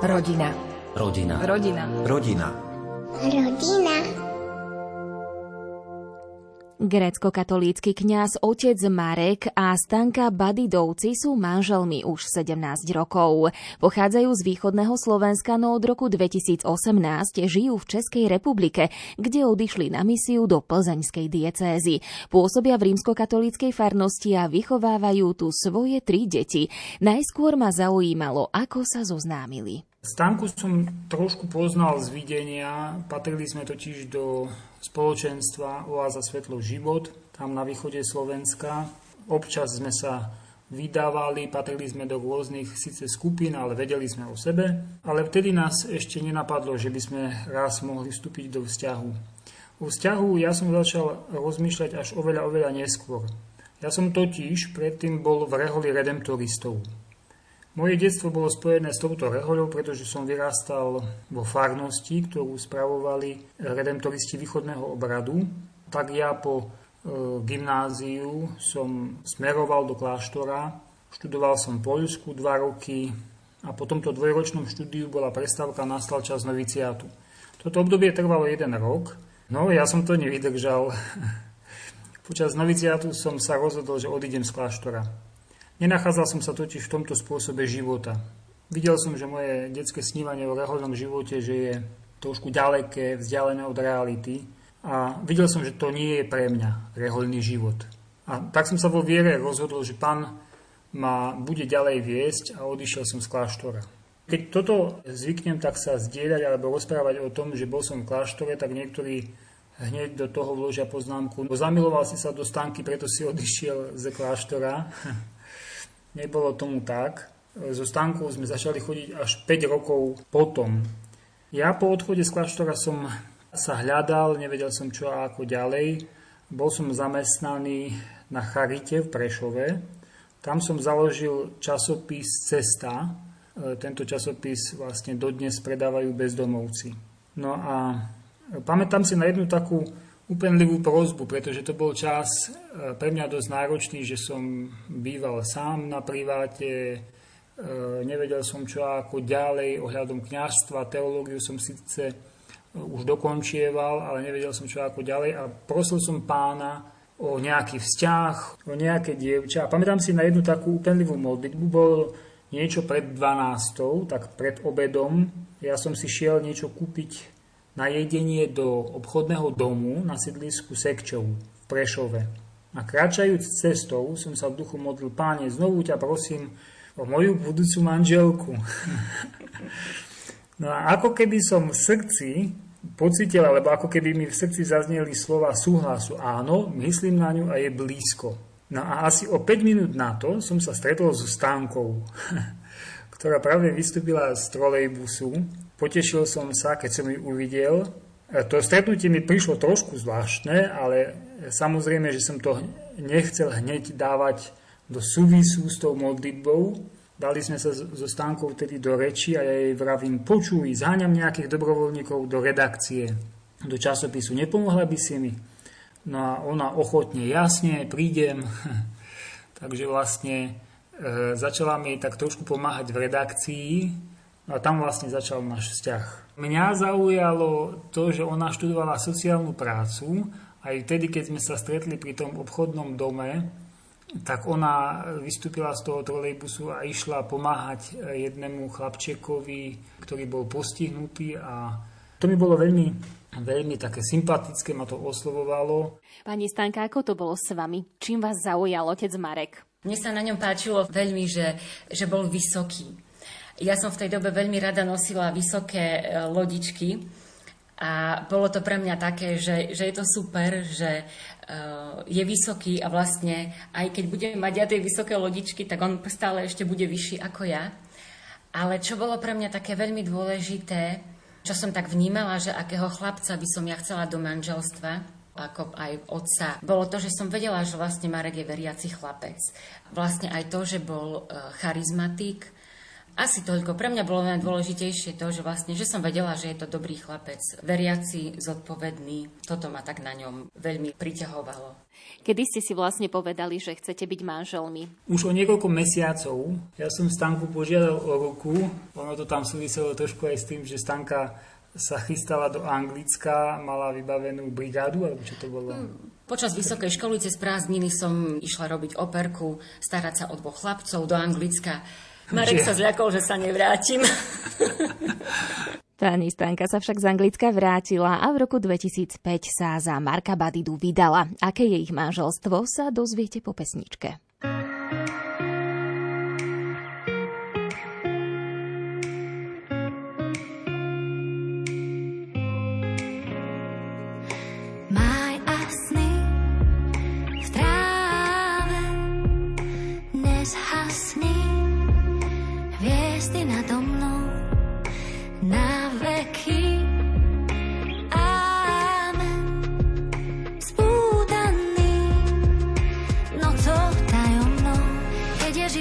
Rodina. Rodina. Rodina. Rodina. Rodina. Grécko-katolícky kňaz otec Marek a Stanka Badidovci sú manželmi už 17 rokov. Pochádzajú z východného Slovenska, no od roku 2018 žijú v Českej republike, kde odišli na misiu do plzeňskej diecézy. Pôsobia v rímskokatolíckej farnosti a vychovávajú tu svoje tri deti. Najskôr ma zaujímalo, ako sa zoznámili. Stanku som trošku poznal z videnia. Patrili sme totiž do spoločenstva Oáza Svetlo Život, tam na východe Slovenska. Občas sme sa vydávali, patrili sme do rôznych síce skupín, ale vedeli sme o sebe. Ale vtedy nás ešte nenapadlo, že by sme raz mohli vstúpiť do vzťahu. O vzťahu ja som začal rozmýšľať až oveľa, oveľa neskôr. Ja som totiž predtým bol v reholi redemptoristov. Moje detstvo bolo spojené s touto rehoľou, pretože som vyrastal vo farnosti, ktorú spravovali redemptoristi východného obradu. Tak ja po e, gymnáziu som smeroval do kláštora, študoval som Poľsku dva roky a po tomto dvojročnom štúdiu bola prestávka, nastal čas noviciátu. Toto obdobie trvalo jeden rok, no ja som to nevydržal. Počas noviciátu som sa rozhodol, že odídem z kláštora. Nenachádzal som sa totiž v tomto spôsobe života. Videl som, že moje detské snívanie o reholnom živote, že je trošku ďaleké, vzdialené od reality a videl som, že to nie je pre mňa reholný život. A tak som sa vo viere rozhodol, že pán ma bude ďalej viesť a odišiel som z kláštora. Keď toto zvyknem tak sa zdieľať alebo rozprávať o tom, že bol som v kláštore, tak niektorí hneď do toho vložia poznámku. Zamiloval si sa do stánky, preto si odišiel z kláštora. Nebolo tomu tak. So Stankou sme začali chodiť až 5 rokov potom. Ja po odchode z kláštora som sa hľadal, nevedel som čo a ako ďalej. Bol som zamestnaný na Charite v Prešove. Tam som založil časopis Cesta. E, tento časopis vlastne dodnes predávajú bezdomovci. No a pamätám si na jednu takú úpenlivú prozbu, pretože to bol čas e, pre mňa dosť náročný, že som býval sám na priváte, e, nevedel som čo ako ďalej ohľadom kňazstva, teológiu som síce e, už dokončieval, ale nevedel som čo ako ďalej a prosil som pána o nejaký vzťah, o nejaké dievča. A pamätám si na jednu takú úpenlivú modlitbu, bol niečo pred 12, tak pred obedom. Ja som si šiel niečo kúpiť na jedenie do obchodného domu na sídlisku Sekčov v Prešove. A kráčajúc cestou som sa v duchu modlil, páne, znovu ťa prosím o moju budúcu manželku. no a ako keby som v srdci pocitil, alebo ako keby mi v srdci zazneli slova súhlasu. Áno, myslím na ňu a je blízko. No a asi o 5 minút na to som sa stretol so stánkou, ktorá práve vystúpila z trolejbusu Potešil som sa, keď som ju uvidel. E, to stretnutie mi prišlo trošku zvláštne, ale samozrejme, že som to nechcel hneď dávať do súvisu s tou modlitbou. Dali sme sa so stánkou vtedy do reči a ja jej vravím, počuj, zháňam nejakých dobrovoľníkov do redakcie, do časopisu, nepomohla by si mi? No a ona ochotne, jasne, prídem. Takže vlastne e, začala mi tak trošku pomáhať v redakcii, a tam vlastne začal náš vzťah. Mňa zaujalo to, že ona študovala sociálnu prácu. Aj vtedy, keď sme sa stretli pri tom obchodnom dome, tak ona vystúpila z toho trolejbusu a išla pomáhať jednému chlapčekovi, ktorý bol postihnutý a to mi bolo veľmi, veľmi také sympatické, ma to oslovovalo. Pani Stanka, ako to bolo s vami? Čím vás zaujal otec Marek? Mne sa na ňom páčilo veľmi, že, že bol vysoký ja som v tej dobe veľmi rada nosila vysoké e, lodičky a bolo to pre mňa také, že, že je to super, že uh, je vysoký a vlastne aj keď budem mať ja tie vysoké lodičky, tak on stále ešte bude vyšší ako ja. Ale čo bolo pre mňa také veľmi dôležité, čo som tak vnímala, že akého chlapca by som ja chcela do manželstva, ako aj otca, bolo to, že som vedela, že vlastne Marek je veriaci chlapec. Vlastne aj to, že bol uh, charizmatik, Asi toľko. Pre mňa bolo najdôležitejšie to, že vlastne, že som vedela, že je to dobrý chlapec, veriaci, zodpovedný. Toto ma tak na ňom veľmi priťahovalo. Kedy ste si vlastne povedali, že chcete byť manželmi? Už o niekoľko mesiacov. Ja som Stanku požiadal o ruku. Ono to tam súviselo trošku aj s tým, že Stanka sa chystala do Anglicka, mala vybavenú brigádu, alebo čo to bolo? Hmm. Počas vysokej školy cez prázdniny som išla robiť operku, starať sa o dvoch chlapcov do Anglicka. Marek sa zľakol, že sa nevrátim. Pani Stanka sa však z Anglicka vrátila a v roku 2005 sa za Marka Badidu vydala. Aké je ich manželstvo, sa dozviete po pesničke.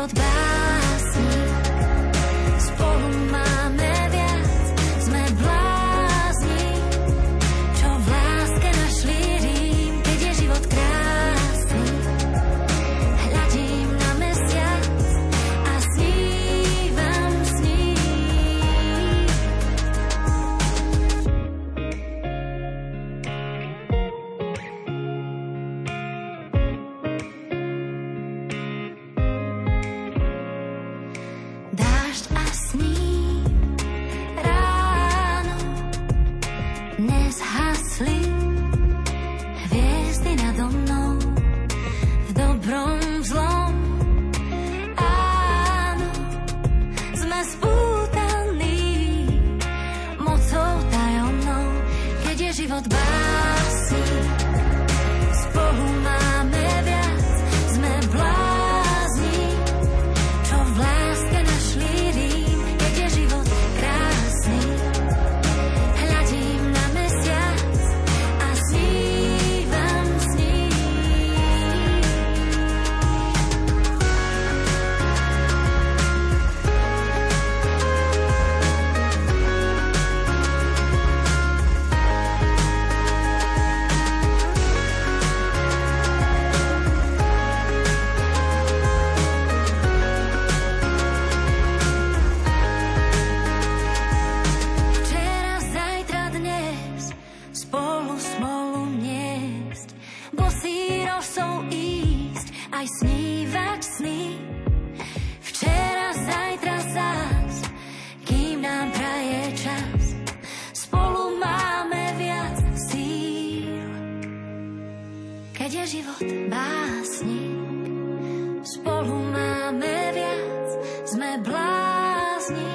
wereld bij. Spolu máme viac, sme blázni,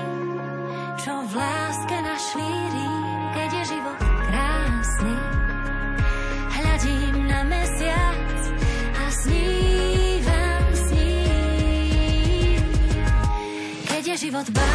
čo v láske našli keď je život krásny. Hľadím na mesiac a snívam sní, ním, keď je život básny.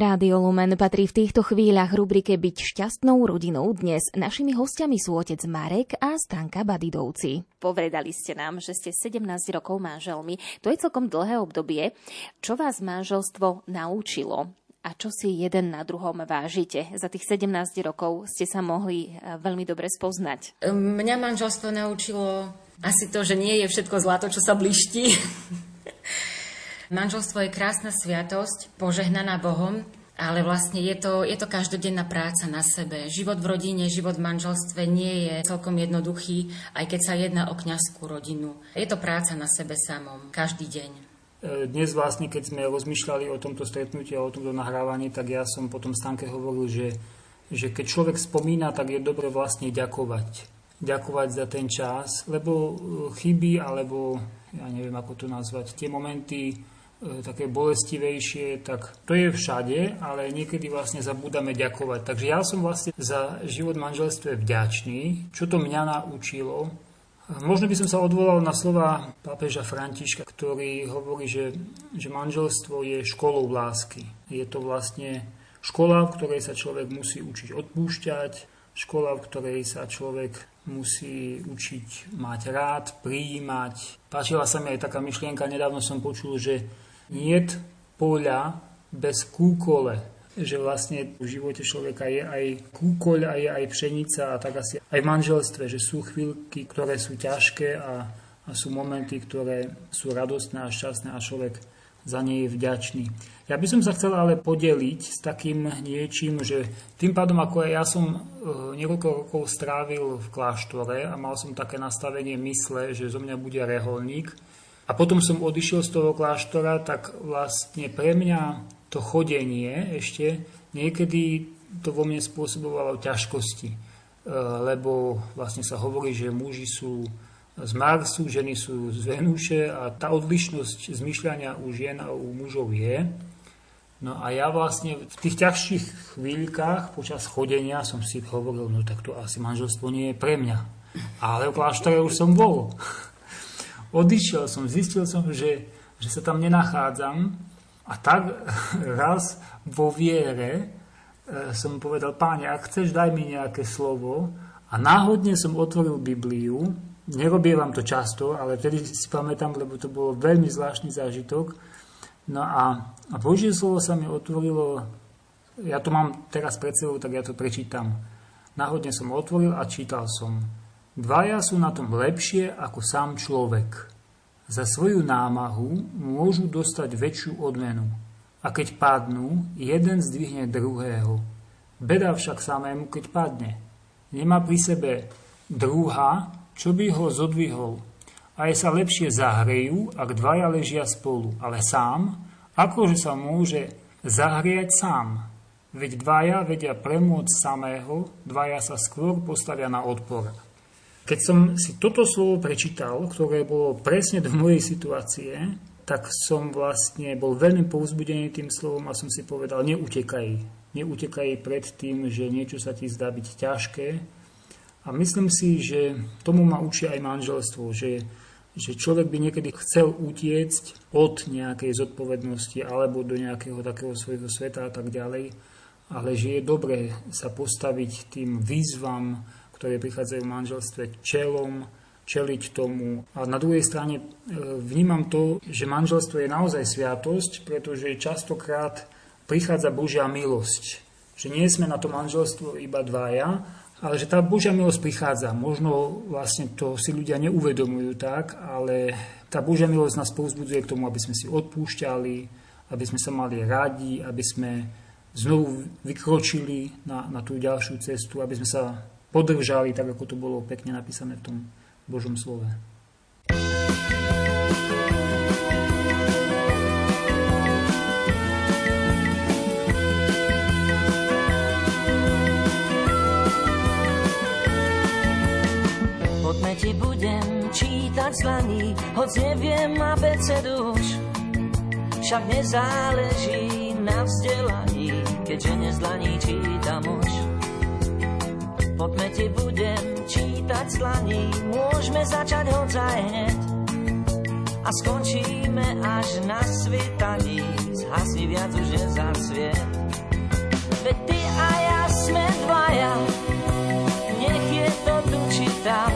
Rádio Lumen patrí v týchto chvíľach rubrike Byť šťastnou rodinou. Dnes našimi hostiami sú otec Marek a Stanka Badidovci. Povedali ste nám, že ste 17 rokov manželmi. To je celkom dlhé obdobie. Čo vás manželstvo naučilo? A čo si jeden na druhom vážite? Za tých 17 rokov ste sa mohli eh, veľmi dobre spoznať. Mňa manželstvo naučilo asi to, že nie je všetko zlato, čo sa bliští. Manželstvo je krásna sviatosť, požehnaná Bohom ale vlastne je to, je to každodenná práca na sebe. Život v rodine, život v manželstve nie je celkom jednoduchý, aj keď sa jedná o kňazskú rodinu. Je to práca na sebe samom, každý deň. E, dnes vlastne, keď sme rozmýšľali o tomto stretnutí a o tomto nahrávaní, tak ja som potom Stanke hovoril, že, že keď človek spomína, tak je dobre vlastne ďakovať. Ďakovať za ten čas, lebo e, chyby, alebo ja neviem, ako to nazvať, tie momenty, také bolestivejšie, tak to je všade, ale niekedy vlastne zabúdame ďakovať. Takže ja som vlastne za život v manželstve vďačný. Čo to mňa naučilo? Možno by som sa odvolal na slova pápeža Františka, ktorý hovorí, že, že manželstvo je školou lásky. Je to vlastne škola, v ktorej sa človek musí učiť odpúšťať, škola, v ktorej sa človek musí učiť mať rád, prijímať. Páčila sa mi aj taká myšlienka, nedávno som počul, že niet poľa bez kúkole že vlastne v živote človeka je aj kúkoľ a je aj pšenica a tak asi aj v manželstve, že sú chvíľky, ktoré sú ťažké a, a sú momenty, ktoré sú radostné a šťastné a človek za ne je vďačný. Ja by som sa chcel ale podeliť s takým niečím, že tým pádom, ako ja som e, niekoľko rokov strávil v kláštore a mal som také nastavenie mysle, že zo mňa bude reholník, a potom som odišiel z toho kláštora, tak vlastne pre mňa to chodenie ešte niekedy to vo mne spôsobovalo ťažkosti. E, lebo vlastne sa hovorí, že muži sú z Marsu, ženy sú z Venúše a tá odlišnosť zmyšľania u žien a u mužov je. No a ja vlastne v tých ťažších chvíľkach počas chodenia som si hovoril, no tak to asi manželstvo nie je pre mňa. Ale v kláštore už som bol odišiel som, zistil som, že, že sa tam nenachádzam a tak raz vo viere e, som povedal, páne, ak chceš, daj mi nejaké slovo a náhodne som otvoril Bibliu, nerobievam to často, ale vtedy si pamätám, lebo to bolo veľmi zvláštny zážitok. No a, a Božie slovo sa mi otvorilo, ja to mám teraz pred sebou, tak ja to prečítam. Náhodne som otvoril a čítal som. Dvaja sú na tom lepšie ako sám človek. Za svoju námahu môžu dostať väčšiu odmenu. A keď padnú, jeden zdvihne druhého. Beda však samému, keď padne. Nemá pri sebe druha, čo by ho zodvihol. Aj sa lepšie zahrejú, ak dvaja ležia spolu. Ale sám, akože sa môže zahriať sám. Veď dvaja vedia premôcť samého, dvaja sa skôr postavia na odpor. Keď som si toto slovo prečítal, ktoré bolo presne do mojej situácie, tak som vlastne bol veľmi povzbudený tým slovom a som si povedal, neutekaj. Neutekaj pred tým, že niečo sa ti zdá byť ťažké. A myslím si, že tomu ma učí aj manželstvo, že, že človek by niekedy chcel utiecť od nejakej zodpovednosti alebo do nejakého takého svojho sveta a tak ďalej, ale že je dobré sa postaviť tým výzvam, ktoré prichádzajú v manželstve čelom, čeliť tomu. A na druhej strane e, vnímam to, že manželstvo je naozaj sviatosť, pretože častokrát prichádza Božia milosť. Že nie sme na to manželstvo iba dvaja, ale že tá Božia milosť prichádza. Možno vlastne to si ľudia neuvedomujú tak, ale tá Božia milosť nás povzbudzuje k tomu, aby sme si odpúšťali, aby sme sa mali radi, aby sme znovu vykročili na, na tú ďalšiu cestu, aby sme sa podržali, tak ako to bolo pekne napísané v tom Božom slove. Poďme ti budem čítať zlaní, hoď neviem abecedu už. Však nezáleží na vzdelaní, keďže nezlaní čítam už. Poďme ti budem čítať slaní, môžeme začať hodzaj hneď. A skončíme až na svitaní, zhasí viac už sviet. Veď ty a ja sme dvaja, nech je to tu či tam.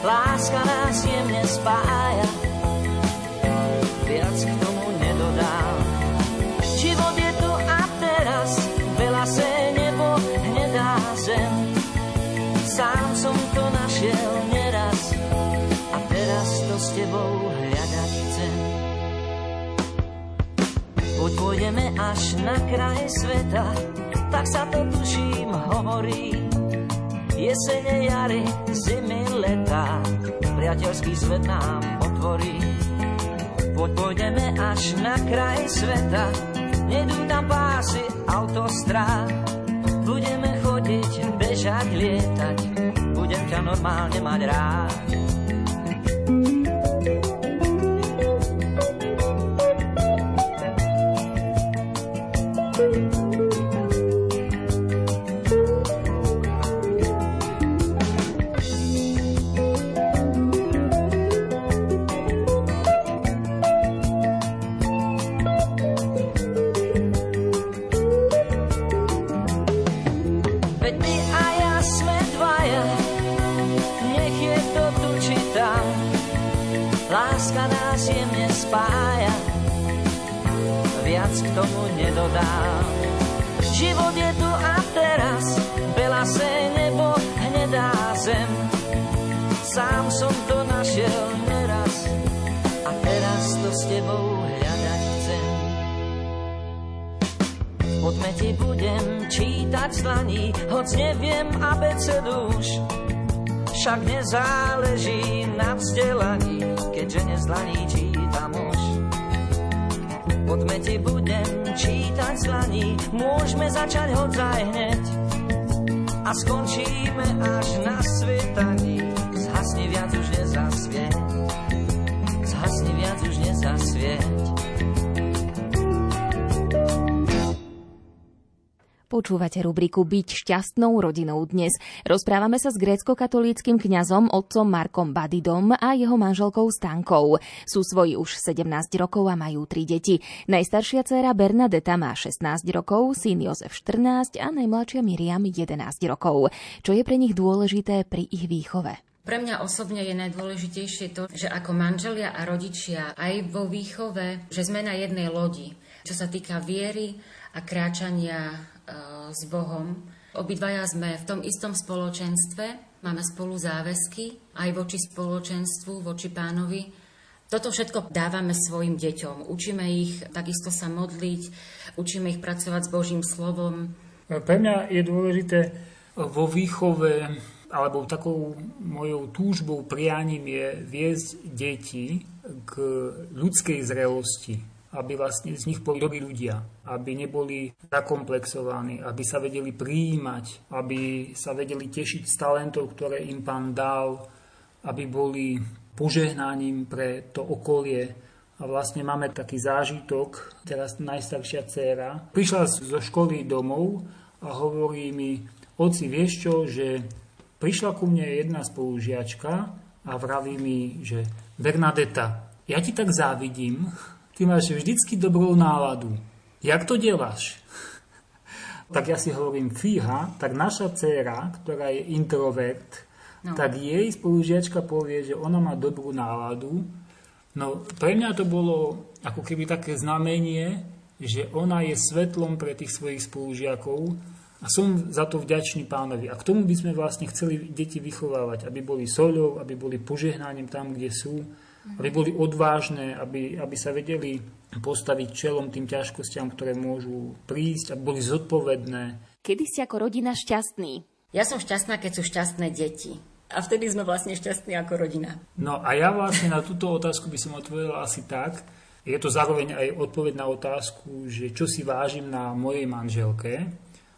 Láska nás jemne spája, pôjdeme až na kraj sveta, tak sa to tuším hovorí. Jesene, jary, zimy, leta, priateľský svet nám otvorí. Poď pôjdeme až na kraj sveta, nedú tam pásy autostrád. Budeme chodiť, bežať, lietať, budem ťa normálne mať rád. Nedodám. Život je tu a teraz, se nebo, hnedá zem. Sám som to našiel neraz a teraz to s tebou hľadať chcem. Ti budem čítať z dlaní, hoc neviem abecedu už. Však nezáleží na vzdelaní, keďže nezlaní čítam už. Poďme ti budem čítať z dlaní, môžeme začať hodzaj hneď a skončíme až na svetaní. Zhasni viac už nezasvieť, zhasni viac už nezasvieť. Počúvate rubriku Byť šťastnou rodinou dnes. Rozprávame sa s grécko-katolíckým kňazom otcom Markom Badidom a jeho manželkou Stankou. Sú svoji už 17 rokov a majú tri deti. Najstaršia dcéra Bernadeta má 16 rokov, syn Jozef 14 a najmladšia Miriam 11 rokov. Čo je pre nich dôležité pri ich výchove? Pre mňa osobne je najdôležitejšie to, že ako manželia a rodičia aj vo výchove, že sme na jednej lodi, čo sa týka viery a kráčania s Bohom. Obidvaja sme v tom istom spoločenstve, máme spolu záväzky aj voči spoločenstvu, voči pánovi. Toto všetko dávame svojim deťom. Učíme ich takisto sa modliť, učíme ich pracovať s Božím slovom. Pre mňa je dôležité vo výchove alebo takou mojou túžbou, prianím je viesť deti k ľudskej zrelosti aby vlastne z nich boli dobrí ľudia, aby neboli zakomplexovaní, aby sa vedeli prijímať, aby sa vedeli tešiť z talentov, ktoré im pán dal, aby boli požehnaním pre to okolie. A vlastne máme taký zážitok, teraz najstaršia dcéra, prišla zo školy domov a hovorí mi, oci, vieš čo, že prišla ku mne jedna spolužiačka a vraví mi, že Bernadeta, ja ti tak závidím, Ty máš vždycky dobrou náladu. Jak to deláš? tak ja si hovorím, fíha, tak naša dcéra, ktorá je introvert, no. tak jej spolužiačka povie, že ona má dobrú náladu. No pre mňa to bolo ako keby také znamenie, že ona je svetlom pre tých svojich spolužiakov a som za to vďačný pánovi. A k tomu by sme vlastne chceli deti vychovávať, aby boli soľou, aby boli požehnaním tam, kde sú aby boli odvážne, aby, aby sa vedeli postaviť čelom tým ťažkostiam, ktoré môžu prísť, aby boli zodpovedné. Kedy si ako rodina šťastný? Ja som šťastná, keď sú šťastné deti. A vtedy sme vlastne šťastní ako rodina. No a ja vlastne na túto otázku by som odpovedal asi tak. Je to zároveň aj odpoveď na otázku, že čo si vážim na mojej manželke.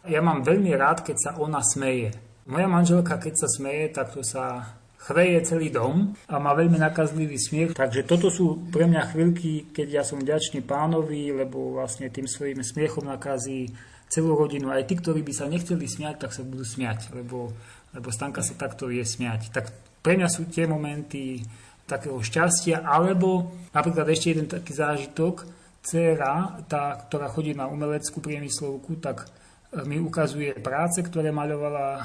Ja mám veľmi rád, keď sa ona smeje. Moja manželka, keď sa smeje, tak to sa chveje celý dom a má veľmi nakazlivý smiech. Takže toto sú pre mňa chvíľky, keď ja som vďačný pánovi, lebo vlastne tým svojim smiechom nakazí celú rodinu. Aj tí, ktorí by sa nechceli smiať, tak sa budú smiať, lebo, lebo Stanka sa takto vie smiať. Tak pre mňa sú tie momenty takého šťastia, alebo napríklad ešte jeden taký zážitok, dcera, tá, ktorá chodí na umeleckú priemyslovku, tak mi ukazuje práce, ktoré maľovala e,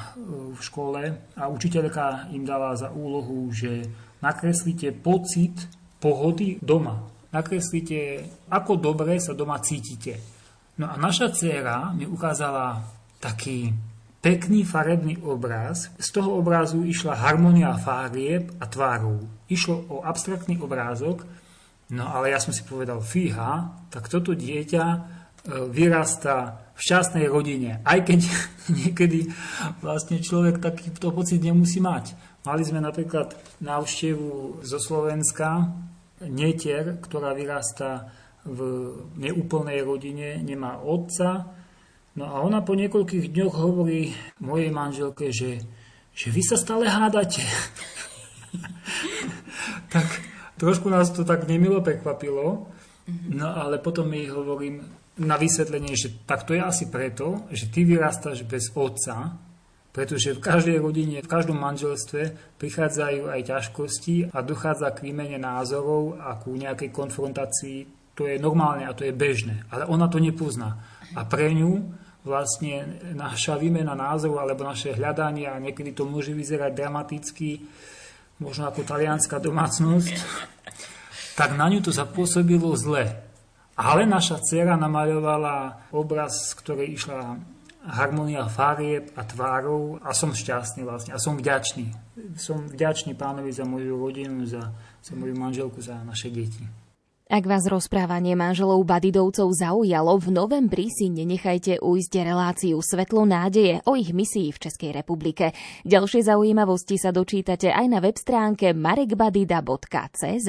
v škole a učiteľka im dala za úlohu, že nakreslite pocit pohody doma. Nakreslite, ako dobre sa doma cítite. No a naša dcéra mi ukázala taký pekný farebný obraz. Z toho obrazu išla harmonia farieb a tvárov. Išlo o abstraktný obrázok, No ale ja som si povedal, fíha, tak toto dieťa e, vyrastá v šťastnej rodine, aj keď niekedy vlastne človek takýto pocit nemusí mať. Mali sme napríklad návštevu zo Slovenska, netier, ktorá vyrastá v neúplnej rodine, nemá otca. No a ona po niekoľkých dňoch hovorí mojej manželke, že, že vy sa stále hádate. tak trošku nás to tak nemilo prekvapilo. No ale potom jej hovorím na vysvetlenie, že tak to je asi preto, že ty vyrastáš bez otca, pretože v každej rodine, v každom manželstve prichádzajú aj ťažkosti a dochádza k výmene názorov a ku nejakej konfrontácii. To je normálne a to je bežné. Ale ona to nepozná. A pre ňu vlastne naša výmena názorov alebo naše hľadanie a niekedy to môže vyzerať dramaticky, možno ako talianská domácnosť, tak na ňu to zapôsobilo zle. Ale naša dcera namaľovala obraz, z ktorej išla harmonia farieb a tvárov a som šťastný vlastne a som vďačný. Som vďačný pánovi za moju rodinu, za, za moju manželku, za naše deti. Ak vás rozprávanie manželov Badidovcov zaujalo, v novembri si nenechajte ujsť reláciu Svetlo nádeje o ich misii v Českej republike. Ďalšie zaujímavosti sa dočítate aj na web stránke marekbadida.cz.